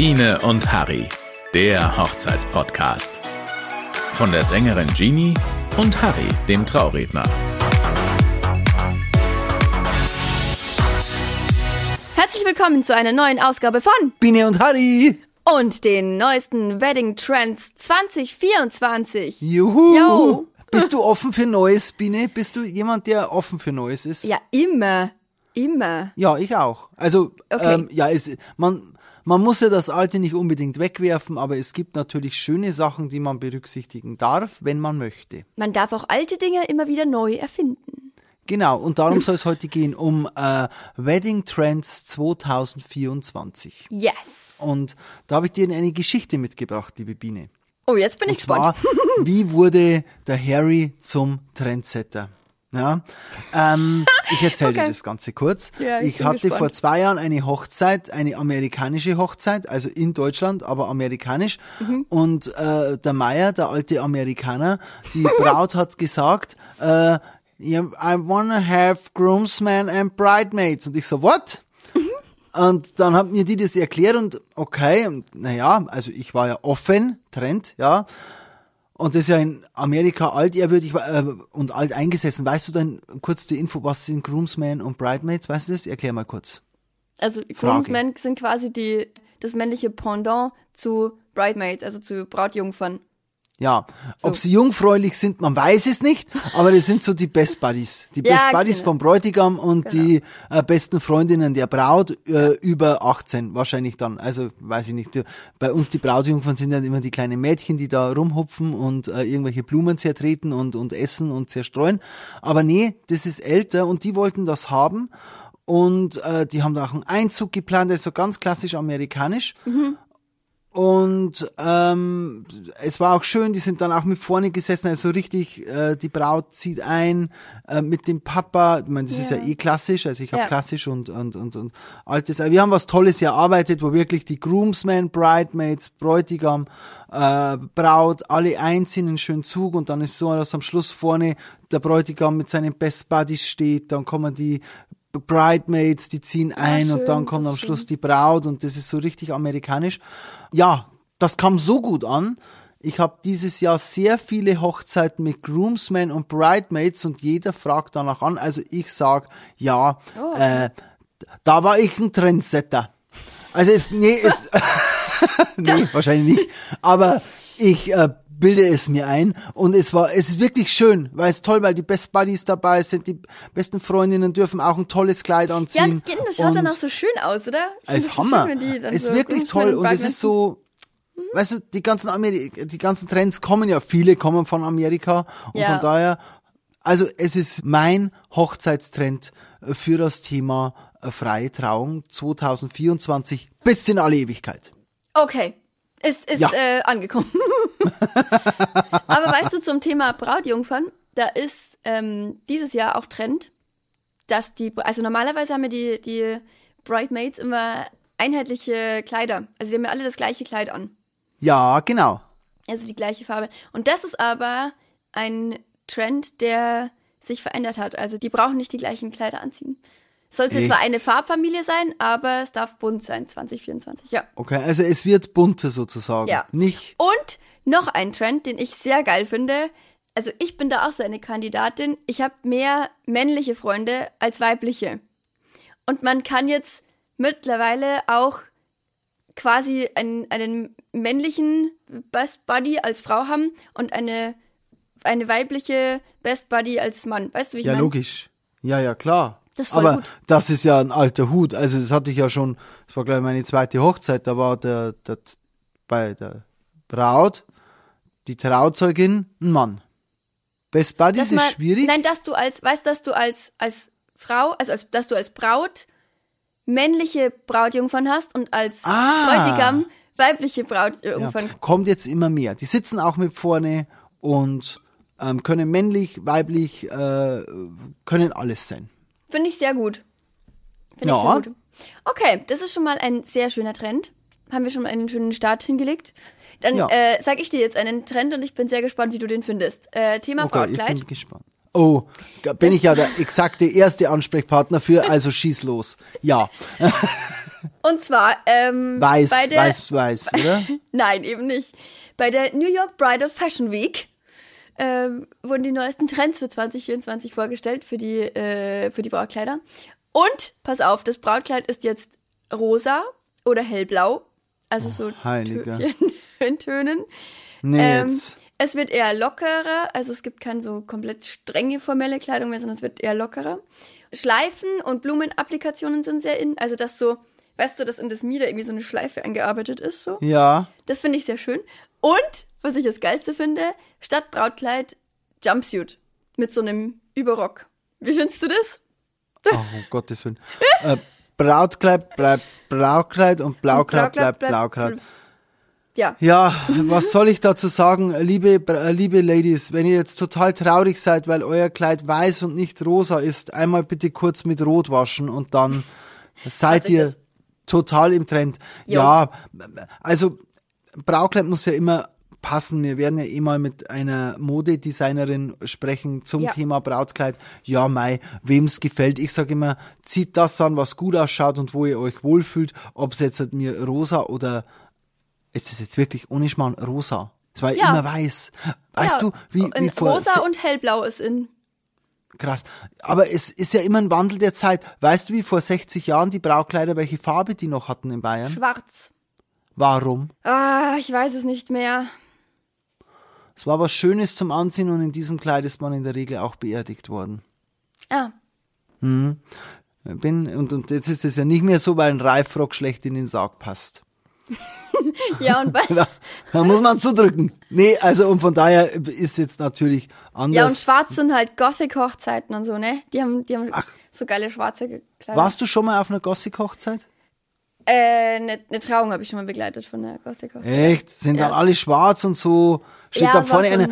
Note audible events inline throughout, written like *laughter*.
Biene und Harry, der Hochzeitspodcast. Von der Sängerin Jeannie und Harry, dem Trauredner. Herzlich willkommen zu einer neuen Ausgabe von Biene und Harry. und den neuesten Wedding Trends 2024. Juhu. Jo. Bist du offen für Neues, Biene? Bist du jemand, der offen für Neues ist? Ja, immer. Immer. Ja, ich auch. Also, Okay. ähm, ja, es, man, man muss ja das Alte nicht unbedingt wegwerfen, aber es gibt natürlich schöne Sachen, die man berücksichtigen darf, wenn man möchte. Man darf auch alte Dinge immer wieder neu erfinden. Genau, und darum soll es heute gehen um äh, Wedding Trends 2024. Yes. Und da habe ich dir eine Geschichte mitgebracht, liebe Biene. Oh, jetzt bin ich Und zwar, gespannt. *laughs* wie wurde der Harry zum Trendsetter? Ja, ähm, ich erzähle dir Okay. das Ganze kurz. Ja, ich ich hatte gespannt. vor zwei Jahren eine Hochzeit, eine amerikanische Hochzeit, also in Deutschland, aber amerikanisch. Mhm. Und äh, der Meier, der alte Amerikaner, die *laughs* Braut hat gesagt, äh, I wanna have groomsmen and bridesmaids. Und ich so, what? Und dann hat mir die das erklärt und okay, und naja, also ich war ja offen, Trend, ja. Und das ist ja in Amerika altehrwürdig äh, und alt eingesessen. Weißt du dann kurz die Info, was sind Groomsmen und Bridesmaids? Weißt du das? Erklär mal kurz. Also. Groomsmen sind quasi die, das männliche Pendant zu Bridesmaids, also zu Brautjungfern. Ja, ob sie jungfräulich sind, man weiß es nicht, aber das sind so die Best Buddies. Die *laughs* Ja, Best Buddies genau. vom Bräutigam und die äh, besten Freundinnen der Braut äh, über 18 wahrscheinlich dann. Also weiß ich nicht. Bei uns die Brautjungfern sind ja immer die kleinen Mädchen, die da rumhupfen und äh, irgendwelche Blumen zertreten und, und essen und zerstreuen. Aber nee, das ist älter und die wollten das haben. Und äh, die haben da auch einen Einzug geplant, der ist so ganz klassisch amerikanisch. Und ähm, es war auch schön, die sind dann auch mit vorne gesessen, also richtig, äh, die Braut zieht ein äh, mit dem Papa, ich meine, das ist ja Ja. eh klassisch, also ich habe Ja. klassisch und, und, und, und altes, wir haben was Tolles erarbeitet, wo wirklich die Groomsmen, Bridesmaids, Bräutigam, äh, Braut, alle einziehen in einen schönen Zug und dann ist so, dass am Schluss vorne der Bräutigam mit seinen Best Buddies steht, dann kommen die Bridesmaids, die ziehen ein schön, und dann kommt am ist Schluss schön. die Braut und das ist so richtig amerikanisch. Ja, das kam so gut an. Ich habe dieses Jahr sehr viele Hochzeiten mit Groomsmen und Bridesmaids und jeder fragt danach an. Also ich sag, ja, Oh. äh, da war ich ein Trendsetter. Also es, nee, es, *laughs* *laughs* nee, wahrscheinlich nicht. Aber ich äh, bilde es mir ein und es war, es ist wirklich schön, weil es toll, weil die Best Buddies dabei sind, die besten Freundinnen dürfen auch ein tolles Kleid Ja, anziehen. das schaut dann auch so schön aus, oder? Das so Hammer. schön, ist so wirklich toll und es ist so, weißt du, die ganzen Ameri die ganzen Trends kommen ja, viele kommen von Amerika und Ja. von daher, also es ist mein Hochzeitstrend für das Thema äh, freie Trauung 2024 bis in alle Ewigkeit. Okay. Ist, ist Ja. äh, angekommen. *laughs* Aber weißt du, zum Thema Brautjungfern, da ist ähm, dieses Jahr auch Trend, dass die, also normalerweise haben ja die, die Bridesmaids immer einheitliche Kleider. Also die haben ja alle das gleiche Kleid an. Ja, genau. Also die gleiche Farbe. Und das ist aber ein Trend, der sich verändert hat. Also die brauchen nicht die gleichen Kleider anziehen. Sollte zwar eine Farbfamilie sein, aber es darf bunt sein, 2024, ja. Okay, also es wird bunter sozusagen. Ja. Nicht, Und noch ein Trend, den ich sehr geil finde. Also ich bin da auch so eine Kandidatin. Ich habe mehr männliche Freunde als weibliche. Und man kann jetzt mittlerweile auch quasi einen, einen männlichen Best Buddy als Frau haben und eine, eine weibliche Best Buddy als Mann. Weißt du, wie ich ja meine? logisch. Ja, ja, klar. Das Aber gut. das ist ja ein alter Hut. Also das hatte ich ja schon, das war gleich meine zweite Hochzeit, da war der, der bei der Braut, die Trauzeugin, ein Mann. Best Buddies Dass ist man- schwierig. Nein, dass du als, weißt, dass du als, als Frau, also als, dass du als Braut männliche Brautjungfern hast und als Ah. Bräutigam weibliche ja, Brautjungfern. kommt jetzt immer mehr. Die sitzen auch mit vorne und ähm, können männlich, weiblich, äh, können alles sein. Finde ich sehr gut. Finde Ja. ich sehr gut. Okay, das ist schon mal ein sehr schöner Trend. Haben wir schon mal einen schönen Start hingelegt. Dann Ja. äh, sag ich dir jetzt einen Trend und ich bin sehr gespannt, wie du den findest. Äh, Thema Okay, ich Brautkleid. bin gespannt. Oh, bin ich ja der exakte erste Ansprechpartner für, also schieß los. Ja. *laughs* Und zwar, ähm, Weiß, bei der, weiß, weiß, oder? *laughs* Nein, eben nicht. Bei der New York Bridal Fashion Week ähm, wurden die neuesten Trends für 2024 vorgestellt für die, äh, für die Brautkleider. Und, pass auf, das Brautkleid ist jetzt rosa oder hellblau. Also so Oh, Heiliger. Tö- *laughs* in Tönen. Nee, Ähm, jetzt. es wird eher lockerer, also es gibt keine so komplett strenge formelle Kleidung mehr, sondern es wird eher lockerer. Schleifen und Blumenapplikationen sind sehr in, also dass so, weißt du, dass in das Mieder irgendwie so eine Schleife eingearbeitet ist, so. Ja. Das finde ich sehr schön. Und, was ich das Geilste finde, statt Brautkleid Jumpsuit mit so einem Überrock. Wie findest du das? Oh, um *laughs* Gottes Willen. Äh, Brautkleid bleibt Braukleid und Blaukleid bleibt Blaukleid. Ja. Ja, was soll ich dazu sagen, liebe, äh, liebe Ladies, wenn ihr jetzt total traurig seid, weil euer Kleid weiß und nicht rosa ist, einmal bitte kurz mit Rot waschen und dann seid ihr das- total im Trend. Jo. Ja, also Braukleid muss ja immer passen. Wir werden ja eh mal mit einer Modedesignerin sprechen zum Ja. Thema Brautkleid. Ja, Mai, wem's gefällt. Ich sage immer, zieht das an, was gut ausschaut und wo ihr euch wohlfühlt. Ob es jetzt mir rosa oder ist es jetzt wirklich ohne Schmarrn rosa? Es war Ja. immer weiß. Weißt ja, du, wie, wie vor Rosa und hellblau ist in. krass. Aber es ist ja immer ein Wandel der Zeit. Weißt du, wie vor 60 Jahren die Braukleider, welche Farbe die noch hatten in Bayern? Schwarz. Warum? Ah, ich weiß es nicht mehr. Es war was Schönes zum Anziehen und in diesem Kleid ist man in der Regel auch beerdigt worden. Ah, Bin, und, und jetzt ist es ja nicht mehr so, weil ein Reifrock schlecht in den Sarg passt. *laughs* ja, und *laughs* bei, Da, da muss man zudrücken. Nee, also und von daher ist jetzt natürlich anders. ja, und schwarz sind halt Gothic-Hochzeiten und so, ne? Die haben, die haben Ach. so geile schwarze Kleider. Warst du schon mal auf einer Gothic-Hochzeit? Äh, eine ne Trauung habe ich schon mal begleitet von der Gothic-Hochzeit. Echt? Sind dann Ja. alle schwarz und so? Steht Ja, da vorne eine.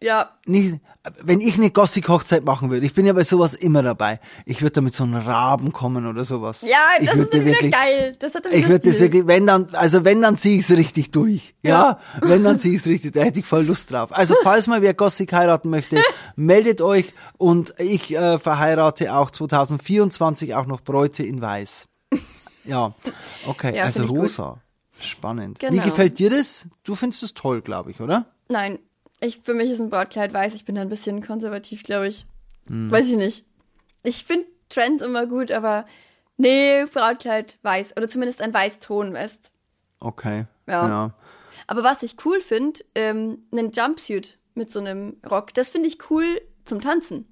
Ja, Nicht, wenn ich eine Gothic-Hochzeit machen würde, ich bin ja bei sowas immer dabei. Ich würde da mit so einem Raben kommen oder sowas. ja, ich das ist dann wirklich, geil. Das hat dann Ich würde das wirklich, wenn dann, also wenn dann ziehe ich es richtig durch. Ja, wenn dann ziehe ich es richtig, da hätte ich voll Lust drauf. Also falls mal wer Gothic heiraten möchte, *laughs* meldet euch und ich äh, verheirate auch 2024 auch noch Bräute in Weiß. Ja, okay, Ja, also gut. rosa. Spannend. Wie Genau. gefällt dir das? Du findest es toll, glaube ich, oder? Nein, ich, für mich ist ein Brautkleid weiß. Ich bin da ein bisschen konservativ, glaube ich. Hm. Weiß ich nicht. Ich finde Trends immer gut, aber nee, Brautkleid weiß. Oder zumindest ein Weißton, weißt Okay. Ja. ja. Aber was ich cool finde, ähm, einen Jumpsuit mit so einem Rock, das finde ich cool zum Tanzen.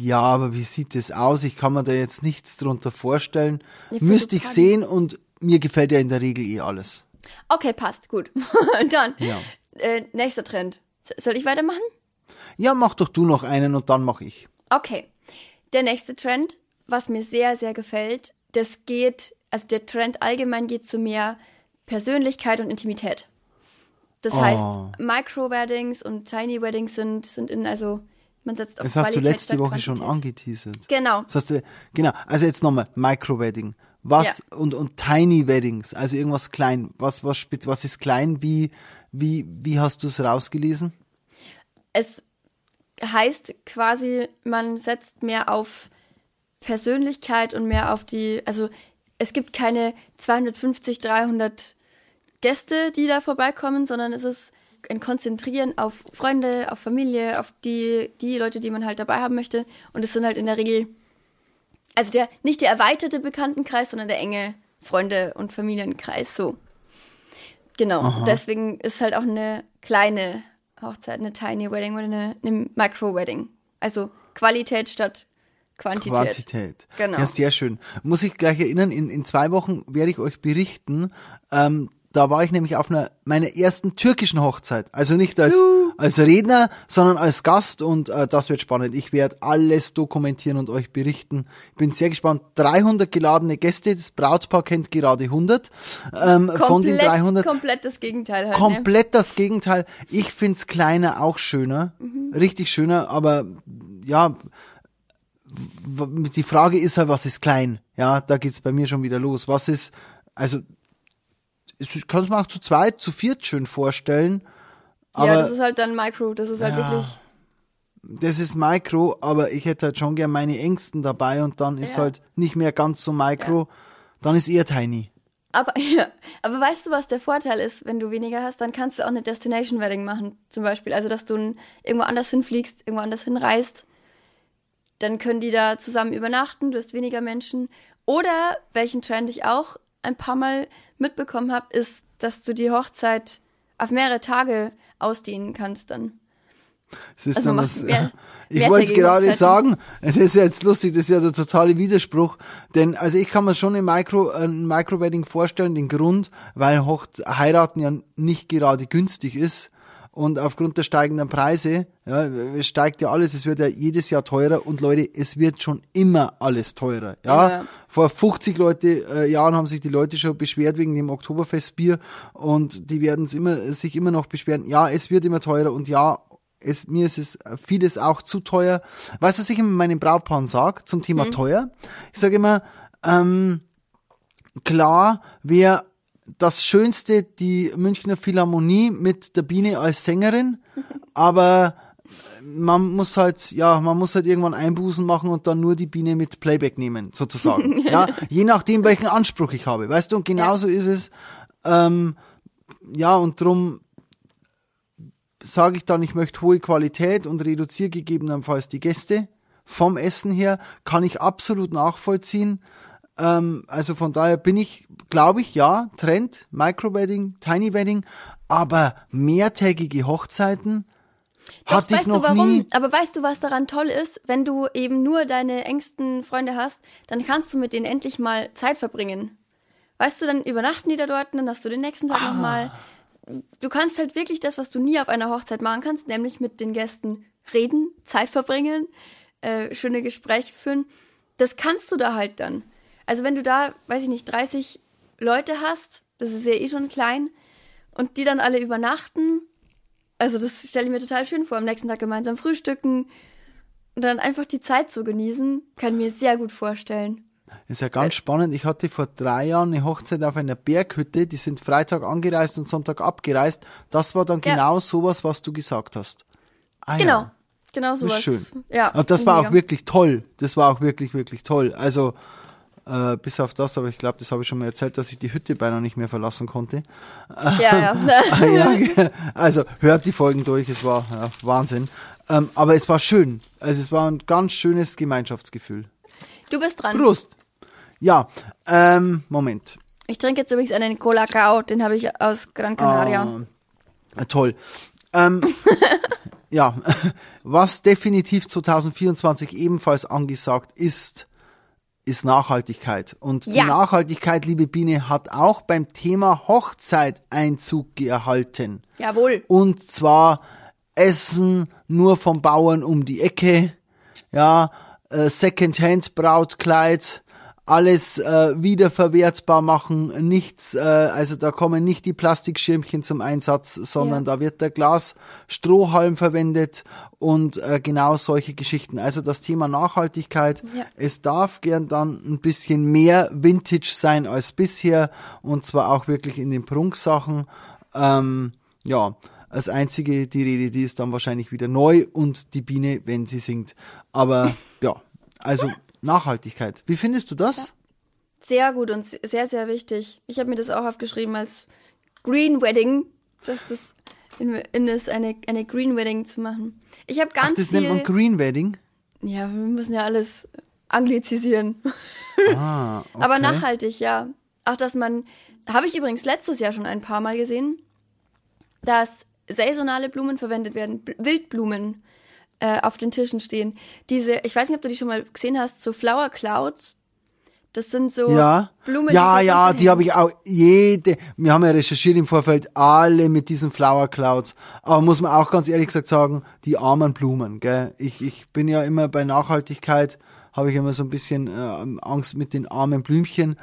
Ja, aber wie sieht das aus? Ich kann mir da jetzt nichts drunter vorstellen. Ja, Müsste ich sehen und mir gefällt ja in der Regel eh alles. Okay, passt, gut. *laughs* Und dann, Ja. äh, nächster Trend. Soll ich weitermachen? Ja, mach doch du noch einen und dann mach ich. Okay. Der nächste Trend, was mir sehr, sehr gefällt, das geht, also der Trend allgemein geht zu mehr Persönlichkeit und Intimität. Das Oh. heißt, Micro-Weddings und Tiny-Weddings sind, sind in, also man setzt auf Das hast du Qualität letzte Woche schon Quantität. angeteasert. Genau. Das hast du, genau, also jetzt nochmal, Micro-Wedding. Was, und, und Tiny Weddings, also irgendwas klein. Was, was, was ist klein? Wie, wie, wie hast du es rausgelesen? Es heißt quasi, man setzt mehr auf Persönlichkeit und mehr auf die, also es gibt keine 250, 300 Gäste, die da vorbeikommen, sondern es ist ein Konzentrieren auf Freunde, auf Familie, auf die, die Leute, die man halt dabei haben möchte. Und es sind halt in der Regel, also der, nicht der erweiterte Bekanntenkreis, sondern der enge Freunde- und Familienkreis, so. Genau. Deswegen ist halt auch eine kleine Hochzeit, eine Tiny Wedding oder eine, eine Micro Wedding. Also Qualität statt Quantität. Quantität. Genau. Ja, sehr schön. Muss ich gleich erinnern, in, in zwei Wochen werde ich euch berichten. Ähm, da war ich nämlich auf einer meiner ersten türkischen Hochzeit. Also nicht als, als Redner, sondern als Gast und äh, das wird spannend. Ich werde alles dokumentieren und euch berichten. Ich bin sehr gespannt. 300 geladene Gäste, das Brautpaar kennt gerade 100. Ähm, von den Komplett, 300 komplett das Gegenteil halt. ne? komplett das Gegenteil. Ich find's kleiner auch schöner, richtig schöner, aber ja, die Frage ist halt, was ist klein? Ja, da geht's bei mir schon wieder los. Was ist, also, ich kann es mir auch zu zweit, zu viert schön vorstellen, Ja, das ist halt dann Micro, das ist halt Ja. wirklich. das ist Micro, aber ich hätte halt schon gern meine Ängsten dabei und dann ist Ja. halt nicht mehr ganz so Micro, dann ist eher Tiny. Aber, *laughs* ja, aber weißt du, was der Vorteil ist, wenn du weniger hast? Dann kannst du auch eine Destination Wedding machen, zum Beispiel. Also, dass du irgendwo anders hinfliegst, irgendwo anders hinreist. Dann können die da zusammen übernachten, du hast weniger Menschen. Oder, welchen Trend ich auch ein paar Mal mitbekommen habe, ist, dass du die Hochzeit auf mehrere Tage ausdehnen kannst dann. Es ist Also dann das, mehr- *laughs* ich wollte es gerade Hochzeiten. sagen, das ist ja jetzt lustig, das ist ja der totale Widerspruch, denn also ich kann mir schon ein Micro, ein Micro-Wedding vorstellen, den Grund, weil Hoch heiraten ja nicht gerade günstig ist und aufgrund der steigenden Preise, ja, es steigt ja alles, es wird ja jedes Jahr teurer und Leute, es wird schon immer alles teurer, ja. Ja. Vor 50 Leute, äh, Jahren haben sich die Leute schon beschwert wegen dem Oktoberfestbier und die werden es immer, sich immer noch beschweren. Ja, es wird immer teurer und ja, es, mir ist es äh, vieles auch zu teuer. Weißt du, was ich immer meinen Brautpaaren sage zum Thema teuer? Ich sage immer, ähm, klar wäre das Schönste die Münchner Philharmonie mit der Biene als Sängerin, *laughs* aber man muss halt, ja, man muss halt irgendwann Einbußen machen und dann nur die Biene mit Playback nehmen, sozusagen. *laughs* ja, je nachdem, welchen Anspruch ich habe, weißt du, und genauso ist es, ähm, ja, und drum sage ich dann, ich möchte hohe Qualität und reduziere gegebenenfalls die Gäste. Vom Essen her kann ich absolut nachvollziehen. Ähm, also von daher bin ich, glaube ich, ja, Trend, Micro-Wedding, Tiny-Wedding, aber mehrtägige Hochzeiten hatte weißt ich noch du warum? nie. Aber weißt du, was daran toll ist? Wenn du eben nur deine engsten Freunde hast, dann kannst du mit denen endlich mal Zeit verbringen. Weißt du, dann übernachten die da dort und dann hast du den nächsten Tag nochmal. Du kannst halt wirklich das, was du nie auf einer Hochzeit machen kannst, nämlich mit den Gästen reden, Zeit verbringen, äh, schöne Gespräche führen. Das kannst du da halt dann. Also wenn du da, weiß ich nicht, 30 Leute hast, das ist ja eh schon klein, und die dann alle übernachten, also das stelle ich mir total schön vor, am nächsten Tag gemeinsam frühstücken und dann einfach die Zeit zu genießen, kann ich mir sehr gut vorstellen. ist ja ganz spannend. Ich hatte vor drei Jahren eine Hochzeit auf einer Berghütte. Die sind Freitag angereist und Sonntag abgereist. Das war dann Ja. genau sowas, was du gesagt hast. Ah, ja. Genau, genau Das sowas. ist schön. Ja, Und das war ich auch mega. wirklich toll. Das war auch wirklich, wirklich toll. Also, äh, bis auf das, aber ich glaube, das habe ich schon mal erzählt, dass ich die Hütte beinahe nicht mehr verlassen konnte. Ja, ja. *laughs* Ah, ja, *laughs* also hört die Folgen durch, es war ja, Wahnsinn. Ähm, aber es war schön. Also es war ein ganz schönes Gemeinschaftsgefühl. Du bist dran. Prost! Ja, ähm, Moment. Ich trinke jetzt übrigens einen Colacao, den habe ich aus Gran Canaria. Ah, toll. Ähm, *laughs* ja, was definitiv 2024 ebenfalls angesagt ist, ist Nachhaltigkeit. Und Ja. die Nachhaltigkeit, liebe Biene, hat auch beim Thema Hochzeit Einzug gehalten. Jawohl. Und zwar Essen nur vom Bauern um die Ecke, ja, äh, Secondhand Brautkleid, alles äh, wiederverwertbar machen, nichts, äh, also da kommen nicht die Plastikschirmchen zum Einsatz, sondern Ja. da wird der Glasstrohhalm verwendet und äh, genau solche Geschichten. Also das Thema Nachhaltigkeit, Ja. es darf gern dann ein bisschen mehr Vintage sein als bisher und zwar auch wirklich in den Prunksachen. Ähm, ja, als einzige die Rede, die ist dann wahrscheinlich wieder neu und die Biene, wenn sie singt. Aber *laughs* ja, also Nachhaltigkeit. Wie findest du das? Sehr gut und sehr, sehr wichtig. Ich habe mir das auch aufgeschrieben als Green Wedding, dass das in, in ist, eine, eine Green Wedding zu machen. Ich habe ganz Ach, das viel. nennt man Green Wedding. ja, wir müssen ja alles anglizisieren. *laughs* Ah, okay. Aber nachhaltig, ja. Auch dass man, habe ich übrigens letztes Jahr schon ein paar Mal gesehen, dass saisonale Blumen verwendet werden, Wildblumen äh, auf den Tischen stehen. Diese, ich weiß nicht, ob du die schon mal gesehen hast, so Flower Clouds. Das sind so Ja, Blumen. ja, so ja, die habe ich auch jede. Wir haben ja recherchiert im Vorfeld alle mit diesen Flower Clouds. Aber muss man auch ganz ehrlich gesagt sagen, die armen Blumen. Gell? Ich, ich bin ja immer bei Nachhaltigkeit habe ich immer so ein bisschen äh, Angst mit den armen Blümchen,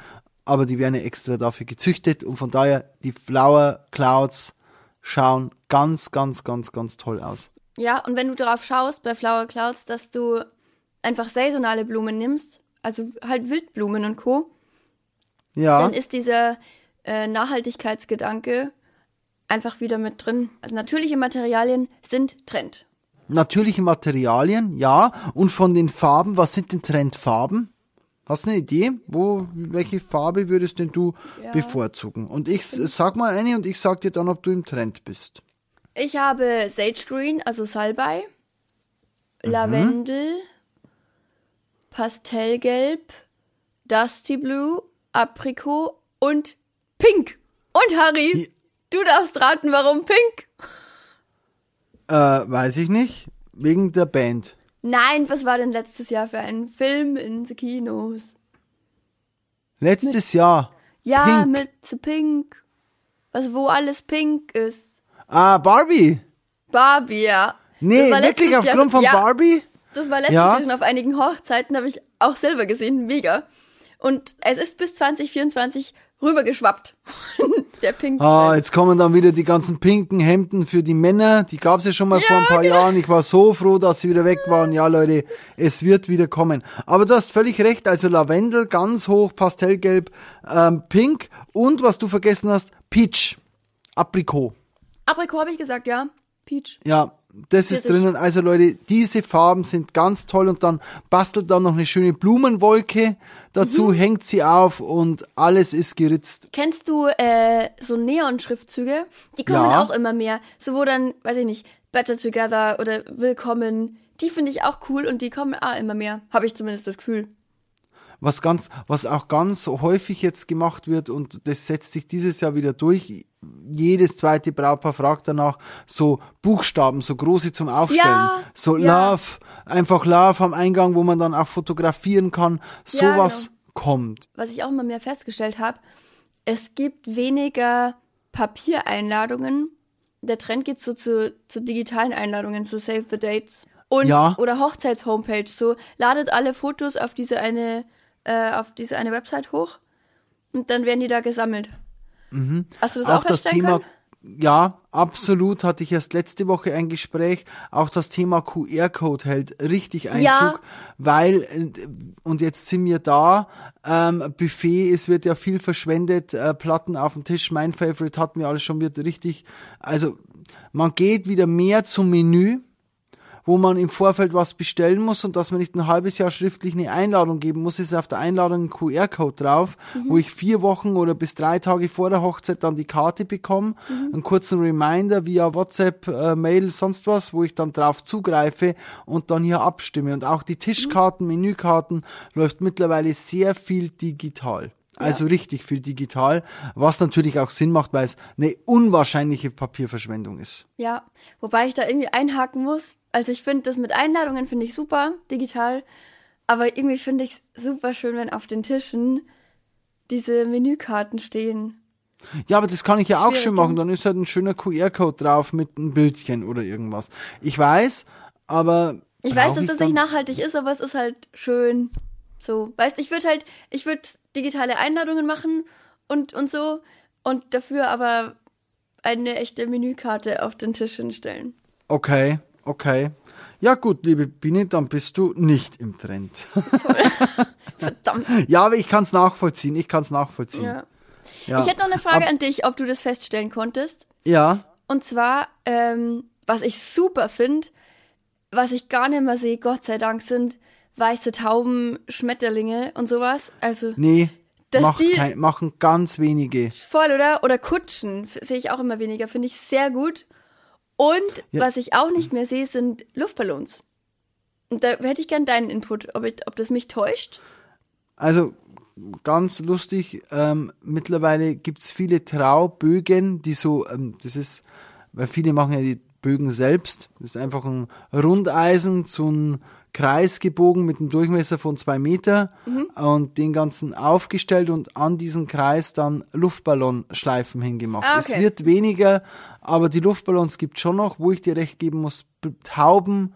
aber die werden ja extra dafür gezüchtet und von daher die Flower Clouds schauen ganz, ganz, ganz, ganz toll aus. Ja, und wenn du darauf schaust bei Flower Clouds, dass du einfach saisonale Blumen nimmst, also halt Wildblumen und Co., Ja, dann ist dieser äh, Nachhaltigkeitsgedanke einfach wieder mit drin. Also natürliche Materialien sind Trend. Natürliche Materialien, ja. Und von den Farben, was sind denn Trendfarben? Hast du eine Idee? Wo, welche Farbe würdest denn du Ja. bevorzugen? Und ich sag mal eine und ich sag dir dann, ob du im Trend bist. Ich habe Sage Green, also Salbei, Mhm. Lavendel, Pastellgelb, Dusty Blue, Aprikot und Pink. Und Harry, du darfst raten, warum Pink? Äh, weiß ich nicht. Wegen der Band. Nein, was war denn letztes Jahr für ein Film in den Kinos? Letztes Jahr. Ja, Pink. mit The Pink. Also wo alles pink ist. Ah, Barbie. Barbie, ja. Nee, wirklich aufgrund von ja, Barbie? Das war letztes Ja. Jahr schon auf einigen Hochzeiten, habe ich auch selber gesehen. Mega. Und es ist bis 2024 rübergeschwappt. *laughs* Der Pink. Ah, jetzt kommen dann wieder die ganzen pinken Hemden für die Männer. Die gab's ja schon mal vor ein paar genau. Jahren. Ich war so froh, dass sie wieder weg waren. Ja, Leute, es wird wieder kommen. Aber du hast völlig recht. Also Lavendel ganz hoch, Pastellgelb, ähm, Pink und was du vergessen hast, Peach, Aprikot. Aprikot habe ich gesagt, ja. Peach. Ja, das ist drinnen. Also Leute, diese Farben sind ganz toll und dann bastelt dann noch eine schöne Blumenwolke dazu, Mhm. hängt sie auf und alles ist geritzt. Kennst du äh, so Neon-Schriftzüge? Die kommen Ja. auch immer mehr. So wo dann, weiß ich nicht, Better Together oder Willkommen. Die finde ich auch cool und die kommen auch immer mehr. Habe ich zumindest das Gefühl. was ganz, was auch ganz häufig jetzt gemacht wird und das setzt sich dieses Jahr wieder durch. Jedes zweite Brautpaar fragt danach so Buchstaben, so große zum Aufstellen. Ja, so ja. Love, einfach Love am Eingang, wo man dann auch fotografieren kann. Ja, Sowas genau. kommt. was ich auch immer mehr festgestellt habe, es gibt weniger Papiereinladungen. Der Trend geht so zu, zu digitalen Einladungen, zu Save the Dates. Und, Ja. Oder Hochzeits-Homepage. So, ladet alle Fotos auf diese eine, äh, auf diese eine Website hoch und dann werden die da gesammelt. Hast du das auch, Mhm. auch das Thema, können? ja, absolut, hatte ich erst letzte Woche ein Gespräch. Auch das Thema QR-Code hält richtig Einzug, Ja. weil, und jetzt sind wir da, ähm, Buffet, es wird ja viel verschwendet, äh, Platten auf dem Tisch, mein Favorite hatten wir alles schon, wird richtig, also man geht wieder mehr zum Menü, wo man im Vorfeld was bestellen muss und dass man nicht ein halbes Jahr schriftlich eine Einladung geben muss, ist auf der Einladung ein QR-Code drauf, wo ich vier Wochen oder bis drei Tage vor der Hochzeit dann die Karte bekomme, einen kurzen Reminder via WhatsApp, äh, Mail, sonst was, wo ich dann drauf zugreife und dann hier abstimme. Und auch die Tischkarten, Menükarten läuft mittlerweile sehr viel digital. Also richtig viel digital, was natürlich auch Sinn macht, weil es eine unwahrscheinliche Papierverschwendung ist. Ja, wobei ich da irgendwie einhaken muss. Also ich finde das mit Einladungen finde ich super, digital. Aber irgendwie finde ich es super schön, wenn auf den Tischen diese Menükarten stehen. Ja, aber das kann ich ja auch schön machen. Dann ist halt ein schöner QR-Code drauf mit einem Bildchen oder irgendwas. Ich weiß, aber. Ich weiß, dass ich das nicht nachhaltig ist, aber es ist halt schön. So, weißt, ich würde halt, ich würde digitale Einladungen machen und, und so und dafür aber eine echte Menükarte auf den Tisch hinstellen. Okay, okay. Ja, gut, liebe Biene, dann bist du nicht im Trend. *laughs* Verdammt. ja, aber ich kann es nachvollziehen. Ich kann es nachvollziehen. Ja. Ja. Ich hätte noch eine Frage Ab- an dich, ob du das feststellen konntest. ja. Und zwar, ähm, was ich super finde, was ich gar nicht mehr sehe, Gott sei Dank, sind weiße Tauben, Schmetterlinge und sowas. Also Nee, kein, machen ganz wenige. voll, oder? Oder Kutschen sehe ich auch immer weniger, finde ich sehr gut. Und Ja. was ich auch nicht mehr sehe, sind Luftballons. Und da hätte ich gern deinen Input, ob, ich, ob das mich täuscht. Also ganz lustig, ähm, mittlerweile gibt's viele Traubögen, die so, ähm, das ist, weil viele machen ja die Bögen selbst. Das ist einfach ein Rundeisen zu einem Kreis gebogen mit einem Durchmesser von zwei Meter und den ganzen aufgestellt und an diesen Kreis dann Luftballonschleifen hingemacht. Ah, Es okay. wird weniger, aber die Luftballons gibt schon noch, wo ich dir recht geben muss, Tauben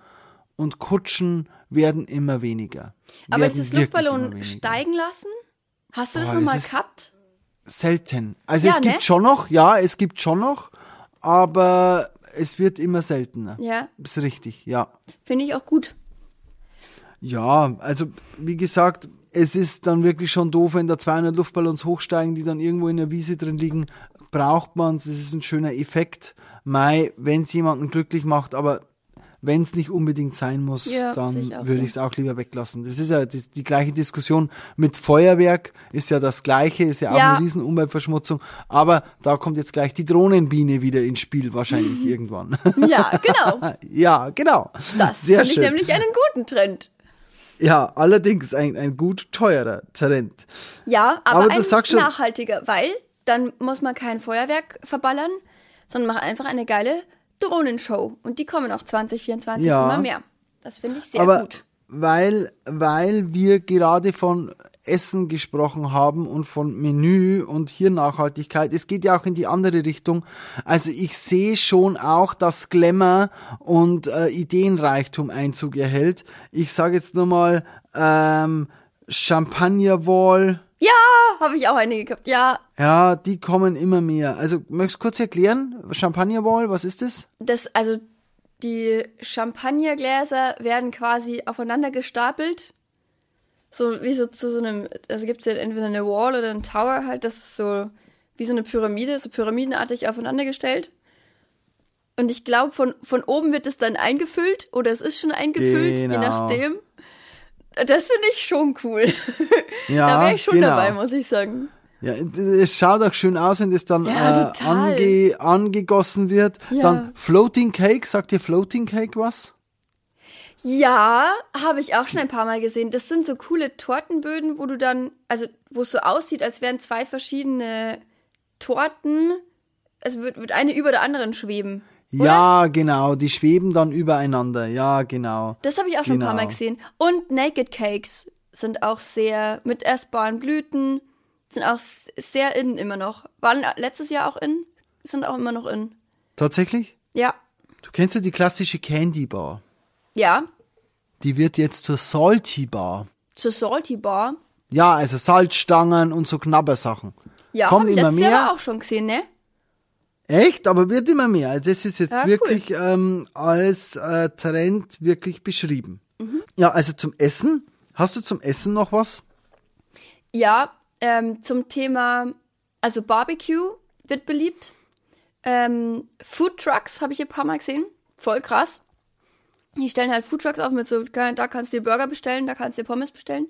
und Kutschen werden immer weniger. Aber Werden jetzt das Luftballon steigen lassen? Hast du das Boah, nochmal das ist- gehabt? selten. Also Ja, es gibt ne? schon noch, ja, es gibt schon noch, aber es wird immer seltener. Ja, Ist richtig, ja. finde ich auch gut. Ja, also wie gesagt, es ist dann wirklich schon doof, wenn da 200 Luftballons hochsteigen, die dann irgendwo in der Wiese drin liegen. Braucht man es, es ist ein schöner Effekt. Mai, wenn es jemanden glücklich macht, aber wenn es nicht unbedingt sein muss, Ja, dann auch würde ich es auch lieber weglassen. Das ist ja die, die gleiche Diskussion mit Feuerwerk, ist ja das gleiche, ist ja auch Ja. eine riesen Umweltverschmutzung, aber da kommt jetzt gleich die Drohnenbiene wieder ins Spiel, wahrscheinlich *laughs* irgendwann. Ja, genau. *laughs* ja, genau. Das finde ich nämlich einen guten Trend. Ja, allerdings ein, ein gut teurer Trend. Ja, aber, Aber ein schon- nachhaltiger, weil dann muss man kein Feuerwerk verballern, sondern macht einfach eine geile Drohnenshow. Und die kommen auch 2024 Ja. immer mehr. Das finde ich sehr aber gut. weil, weil wir gerade von Essen gesprochen haben und von Menü und hier Nachhaltigkeit, es geht ja auch in die andere Richtung. Also ich sehe schon auch, dass Glamour und äh, Ideenreichtum Einzug erhält. Ich sage jetzt nur mal ähm, Champagner Wall. Ja, habe ich auch einige gehabt. Ja, Ja, die kommen immer mehr. Also möchtest du kurz erklären? Champagner Wall, was ist das? das, also die Champagnergläser werden quasi aufeinander gestapelt. So wie so zu so einem, also gibt es ja entweder eine Wall oder einen Tower halt, das ist so wie so eine Pyramide, so pyramidenartig aufeinander gestellt. Und ich glaube, von, von oben wird es dann eingefüllt oder es ist schon eingefüllt, je Genau. nachdem. Das finde ich schon cool. Ja, da wäre ich schon genau. dabei, muss ich sagen. Ja, es schaut auch schön aus, wenn das dann Ja, äh, ange, angegossen wird. Ja. Dann Floating Cake, sagt dir Floating Cake was? Ja, habe ich auch schon ein paar Mal gesehen. Das sind so coole Tortenböden, wo du dann, also wo es so aussieht, als wären zwei verschiedene Torten. Es wird, wird eine über der anderen schweben. Oder? Ja, genau, die schweben dann übereinander. Ja, genau. Das habe ich auch schon ein paar Mal Genau. gesehen. Und Naked Cakes sind auch sehr mit essbaren Blüten, sind auch sehr in immer noch. Waren letztes Jahr auch in, sind auch immer noch in. Tatsächlich? Ja. Du kennst ja die klassische Candy Bar. Ja. Die wird jetzt zur Salty Bar. Zur Salty Bar. Ja, also Salzstangen und so Knabbersachen. Ja, Kommt hab ich immer letztes Jahr mehr. aber auch schon gesehen, ne? Echt? Aber wird immer mehr. Also das ist jetzt Ja, cool. wirklich ähm, als äh, Trend wirklich beschrieben. Mhm. Ja, also zum Essen. Hast du zum Essen noch was? Ja, ähm, zum Thema, also Barbecue wird beliebt. Ähm, Food Trucks habe ich ein paar Mal gesehen. Voll krass. Die stellen halt Food Trucks auf mit so, da kannst du dir Burger bestellen, da kannst du dir Pommes bestellen,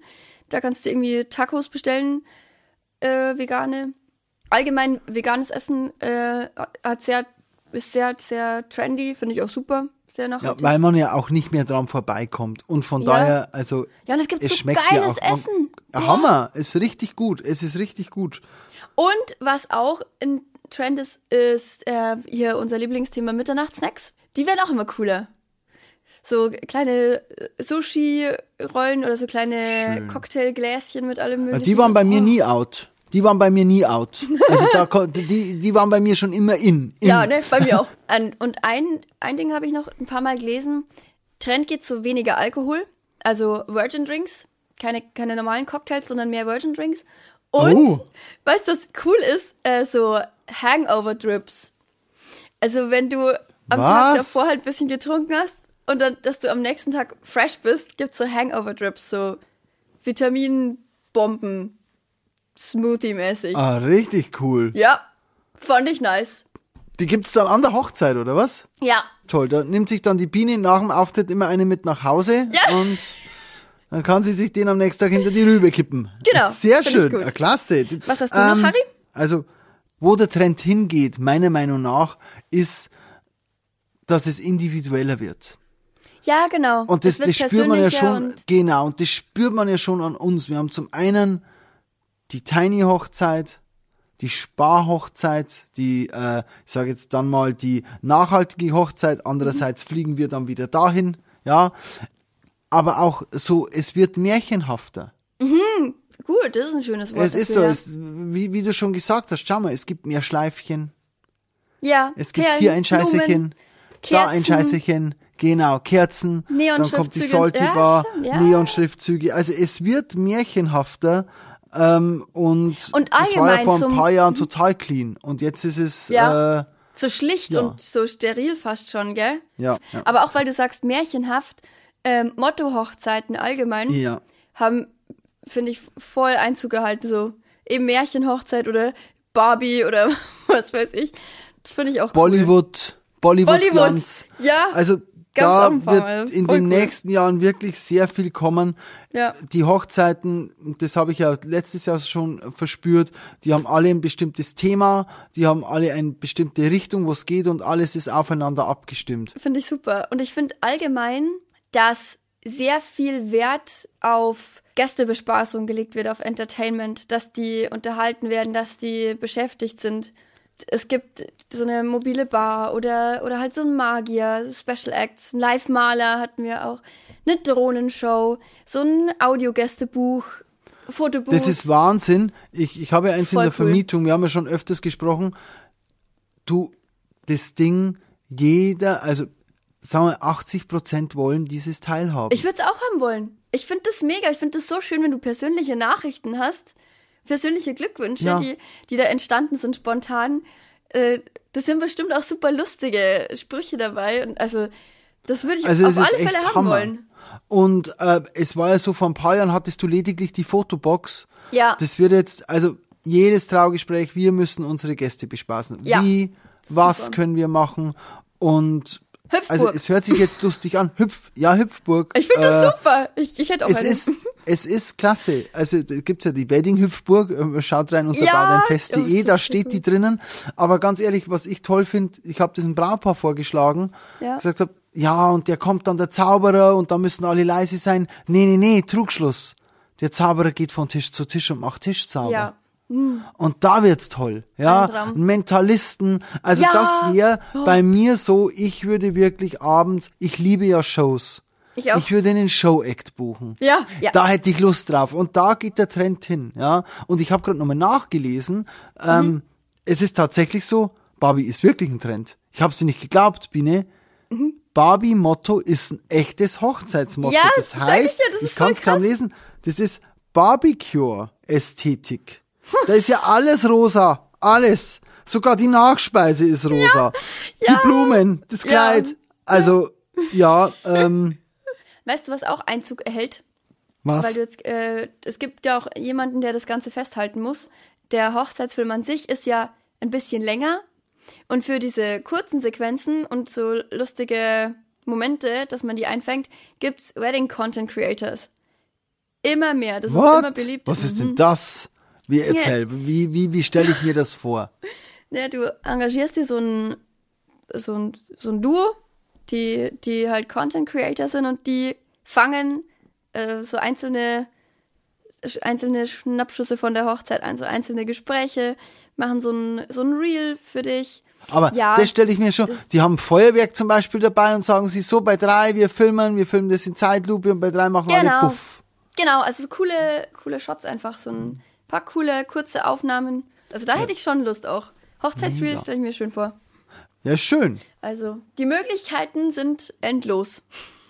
da kannst du irgendwie Tacos bestellen, äh, vegane. Allgemein veganes Essen äh, hat sehr, ist sehr, sehr trendy, finde ich auch super, sehr Ja, nachhaltig. weil man ja auch nicht mehr dran vorbeikommt. Und von Ja. daher, also Ja, und es gibt so schmeckt geiles ja auch. Essen. Ja. Ja. Hammer, ist richtig gut. Es ist richtig gut. Und was auch in Trend ist, ist äh, hier unser Lieblingsthema Mitternachtssnacks. Die werden auch immer cooler. So kleine äh, Sushi-Rollen oder so kleine. Cocktailgläschen mit allem Ja, möglichen. die waren bei mir Oh. nie out. Die waren bei mir nie out. Also da die, die waren bei mir schon immer in. in. Ja, ne, bei mir auch. Und ein, ein Ding habe ich noch ein paar Mal gelesen. Trend geht zu weniger Alkohol, also Virgin Drinks. Keine, keine normalen Cocktails, sondern mehr Virgin Drinks. Und, Oh. weißt du, was cool ist? Äh, so Hangover-Drips. Also wenn du am Tag Was? davor halt ein bisschen getrunken hast und dann, dass du am nächsten Tag fresh bist, gibt's so Hangover-Drips, so Vitaminbomben, Smoothie-mäßig. Ah, richtig cool. Ja, fand ich nice. Die gibt's dann an der Hochzeit, oder was? Ja, Toll, da nimmt sich dann die Biene nach dem Auftritt immer eine mit nach Hause Ja. und dann kann sie sich den am nächsten Tag hinter die Rübe kippen. Genau, Sehr schön, ja, klasse. Was hast du noch, Harry? Also, wo der Trend hingeht, meiner Meinung nach, ist, dass es individueller wird. Ja, genau. Und das, Es wird das spürt man ja schon, genau, und das spürt man ja schon an uns. Wir haben zum einen die Tiny-Hochzeit, die Sparhochzeit, die, äh, ich sage jetzt dann mal die nachhaltige Hochzeit, andererseits fliegen wir dann wieder dahin, ja. Aber auch so, es wird märchenhafter. Gut, das ist ein schönes Wort. Es ist dafür, so, es, wie, wie du schon gesagt hast, schau mal, es gibt mehr Schleifchen, ja. es gibt Perlen, hier ein Scheißerchen, da ein. Scheißerchen, genau, Kerzen, dann kommt die. Salty Ja, Bar, stimmt, ja. Neonschriftzüge. Also es wird märchenhafter ähm, und, Und das war ja vor ein paar Jahren total clean und jetzt ist es Ja. äh, So schlicht Ja. und so steril fast schon, gell? ja, ja, Aber auch weil du sagst märchenhaft, ähm, Motto-Hochzeiten allgemein ja. haben, finde ich, voll Einzug gehalten. So eben Märchenhochzeit oder Barbie oder *laughs* was weiß ich. Das finde ich auch cool. Bollywood, Bollywood, Bollywood, Glanz. ja. Also da ein paar wird in den cool. nächsten Jahren wirklich sehr viel kommen. Ja. Die Hochzeiten, das habe ich ja letztes Jahr schon verspürt, die haben alle ein bestimmtes Thema, die haben alle eine bestimmte Richtung, wo es geht und alles ist aufeinander abgestimmt. Finde ich super. Und ich finde allgemein, dass sehr viel Wert auf Gästebespaßung gelegt wird, auf Entertainment, dass die unterhalten werden, dass die beschäftigt sind. Es gibt so eine mobile Bar oder, oder halt so ein Magier, Special Acts, ein Live-Maler hatten wir auch, eine Drohnenshow, so ein Audiogästebuch, Fotobuch. Das ist Wahnsinn. Ich, ich habe ja eins Voll in der cool. Vermietung, wir haben ja schon öfters gesprochen. Du, das Ding, jeder, also sagen wir 80 Prozent wollen dieses Teil haben. Ich würde es auch haben wollen. Ich finde das mega. Ich finde das so schön, wenn du persönliche Nachrichten hast, persönliche Glückwünsche, Ja. die, die da entstanden sind spontan. Äh, das sind bestimmt auch super lustige Sprüche dabei. Und also, das würde ich Also auf alle Fälle haben Hammer. wollen. Und äh, es war ja so, vor ein paar Jahren hattest du lediglich die Fotobox. Ja. Das wird jetzt, also jedes Traugespräch, wir müssen unsere Gäste bespaßen. Ja. Wie, was Super. können wir machen? Und Hüpfburg. also es hört sich jetzt lustig an. Hüpf, ja, Hüpfburg. Ich finde das Äh, super. Ich, ich hätte auch Es ist, es ist klasse. Also da gibt's ja die Wedding-Hüpfburg, äh, schaut rein unter Ja, badenfest.de, oh, da steht die drinnen. Aber ganz ehrlich, was ich toll finde, ich habe diesem Brautpaar vorgeschlagen, Ja. gesagt habe, ja, und der kommt dann der Zauberer und da müssen alle leise sein. Nee, nee, nee, Trugschluss. Der Zauberer geht von Tisch zu Tisch und macht Tischzauber. ja. Und da wird's toll, ja. Mentalisten, also Ja. das wäre bei mir so, ich würde wirklich abends, ich liebe ja Shows. Ich auch. Ich würde einen Show-Act buchen. Ja, ja. Da hätte ich Lust drauf. Und da geht der Trend hin, ja. Und ich habe gerade nochmal nachgelesen, ähm, Mhm. es ist tatsächlich so, Barbie ist wirklich ein Trend. Ich habe sie nicht geglaubt, Biene. Mhm. Barbie-Motto ist ein echtes Hochzeitsmotto. Ja, das sag ich heißt, ja, das ist ich kann es kaum lesen, das ist Barbecue-Ästhetik. Da ist ja alles rosa. Alles. Sogar die Nachspeise ist rosa. Die Ja. Blumen, das Ja. Kleid. Also, ja, ähm, Weißt du, was auch Einzug erhält? was? Weil du jetzt, äh, es gibt ja auch jemanden, der das Ganze festhalten muss. Der Hochzeitsfilm an sich ist ja ein bisschen länger. Und für diese kurzen Sequenzen und so lustige Momente, dass man die einfängt, gibt's Wedding Content Creators. Immer mehr. Das ist immer What? beliebt. Was ist Mhm. denn das? Wie erzähl, wie, wie, wie stelle ich mir das vor? *laughs* Ja, du engagierst dir so ein, so ein, so ein Duo, die, die halt Content Creator sind und die fangen äh, so einzelne, einzelne Schnappschüsse von der Hochzeit ein, so einzelne Gespräche, machen so ein, so ein Reel für dich. Aber Ja. das stelle ich mir schon. Die haben Feuerwerk zum Beispiel dabei und sagen sie so, bei drei, wir filmen, wir filmen das in Zeitlupe und bei drei machen alle Genau. Puff. Genau, also coole, coole Shots einfach, so ein paar coole, kurze Aufnahmen. Also da hätte ich schon Lust auch. Hochzeitsreel stelle ich mir schön vor. Ja, schön. Also, die Möglichkeiten sind endlos.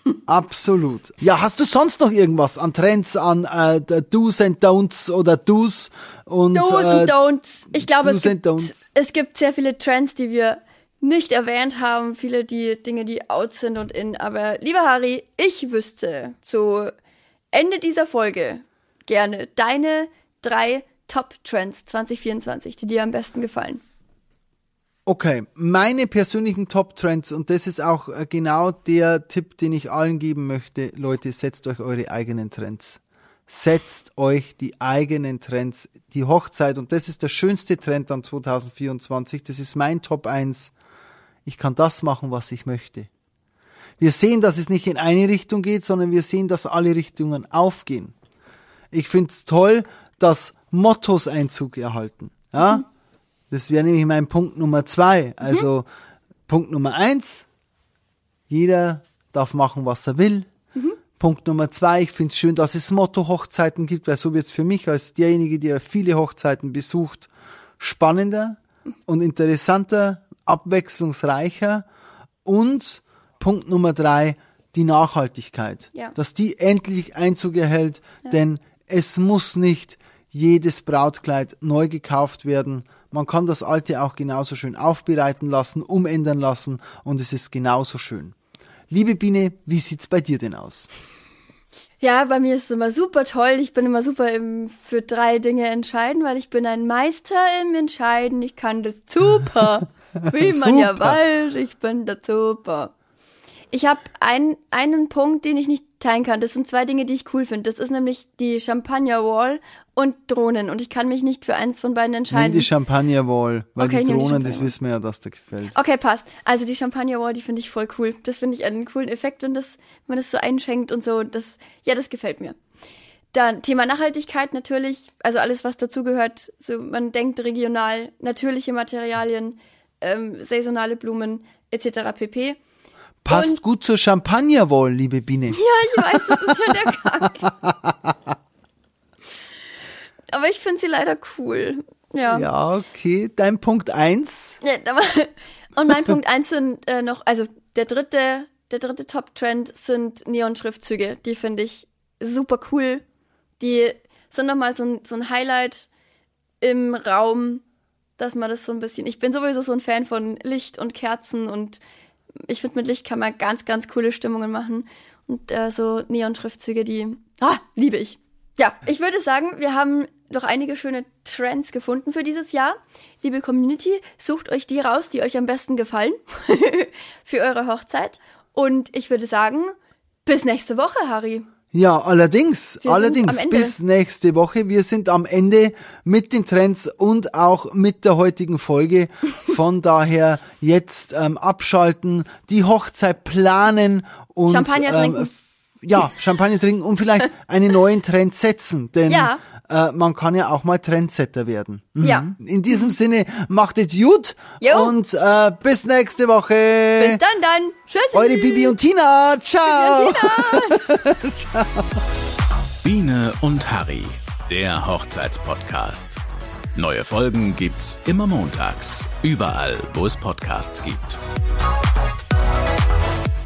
*laughs* Absolut. Ja, hast du sonst noch irgendwas an Trends, an äh, Do's and Don'ts oder Do's und Do's äh, und Don'ts. Ich glaube, es and gibt, es gibt sehr viele Trends, die wir nicht erwähnt haben. Viele die Dinge, die out sind und in. Aber lieber Harry, ich wüsste zu Ende dieser Folge gerne deine drei Top-Trends 2024, die dir am besten gefallen. Okay, meine persönlichen Top-Trends und das ist auch äh, genau der Tipp, den ich allen geben möchte. Leute, setzt euch eure eigenen Trends. Setzt euch die eigenen Trends. Die Hochzeit, und das ist der schönste Trend an 2024, das ist mein Top 1. Ich kann das machen, was ich möchte. Wir sehen, dass es nicht in eine Richtung geht, sondern wir sehen, dass alle Richtungen aufgehen. Ich find's toll, dass Mottos Einzug erhalten. Ja? Das wäre nämlich mein Punkt Nummer zwei. Also Punkt Nummer eins, jeder darf machen, was er will. Punkt Nummer zwei, ich finde es schön, dass es Motto-Hochzeiten gibt, weil so wird es für mich als derjenige, der viele Hochzeiten besucht, spannender und interessanter, abwechslungsreicher. Und Punkt Nummer drei, die Nachhaltigkeit. Ja. Dass die endlich Einzug erhält, denn es muss nicht jedes Brautkleid neu gekauft werden. Man kann das alte auch genauso schön aufbereiten lassen, umändern lassen und es ist genauso schön. Liebe Biene, wie sieht's bei dir denn aus? Ja, bei mir ist es immer super toll. Ich bin immer super im, für drei Dinge entscheiden, weil ich bin ein Meister im Entscheiden. Ich kann das super. *laughs* Wie man ja weiß, ich bin da super. Ich habe ein, einen Punkt, den ich nicht teilen kann. Das sind zwei Dinge, die ich cool finde. Das ist nämlich die Champagner Wall und Drohnen. Und ich kann mich nicht für eins von beiden entscheiden. Nimm die Champagner Wall, weil Okay, die nehm die Drohnen, das wissen wir ja, dass dir gefällt. Okay, passt. Also die Champagner Wall, die finde ich voll cool. Das finde ich einen coolen Effekt, wenn, das, wenn man das so einschenkt und so. Das, ja, das gefällt mir. Dann Thema Nachhaltigkeit natürlich, also alles, was dazugehört. So, man denkt regional, natürliche Materialien, ähm, saisonale Blumen etc. pp. Passt Und- gut zur Champagner Wall, liebe Biene. Ja, ich weiß, das ist ja der *laughs* Kack. Aber ich finde sie leider cool. Ja. Ja, okay. Dein Punkt eins. Ja, aber, und mein Punkt eins sind äh, noch, also der dritte, der dritte Top-Trend sind Neon-Schriftzüge. Die finde ich super cool. Die sind nochmal so ein, so ein Highlight im Raum, dass man das so ein bisschen. Ich bin sowieso so ein Fan von Licht und Kerzen und ich finde, mit Licht kann man ganz, ganz coole Stimmungen machen. Und äh, so Neon-Schriftzüge, die ah, liebe ich. Ja, ich würde sagen, wir haben doch einige schöne Trends gefunden für dieses Jahr. Liebe Community, sucht euch die raus, die euch am besten gefallen *laughs* für eure Hochzeit. Und ich würde sagen, bis nächste Woche, Harry. Ja, allerdings, Wir allerdings, bis nächste Woche. Wir sind am Ende mit den Trends und auch mit der heutigen Folge. *laughs* Von daher jetzt ähm, abschalten, die Hochzeit planen und Champagner ähm, trinken. ja, Champagner trinken und vielleicht *laughs* einen neuen Trend setzen, denn Ja. Äh, man kann ja auch mal Trendsetter werden. Mhm. Ja. In diesem Sinne, macht es gut Jo. und äh, bis nächste Woche. Bis dann, dann. Tschüss. Eure Bibi und Tina. Ciao. *laughs* Biene und Harry, der Hochzeitspodcast. Neue Folgen gibt's immer montags, überall, wo es Podcasts gibt.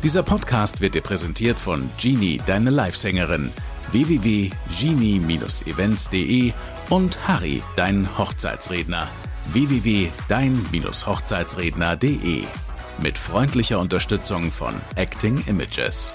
Dieser Podcast wird dir präsentiert von Genie, deine Livesängerin, www.genie-events.de und Harry, dein Hochzeitsredner, www.dein-hochzeitsredner.de. Mit freundlicher Unterstützung von Acting Images.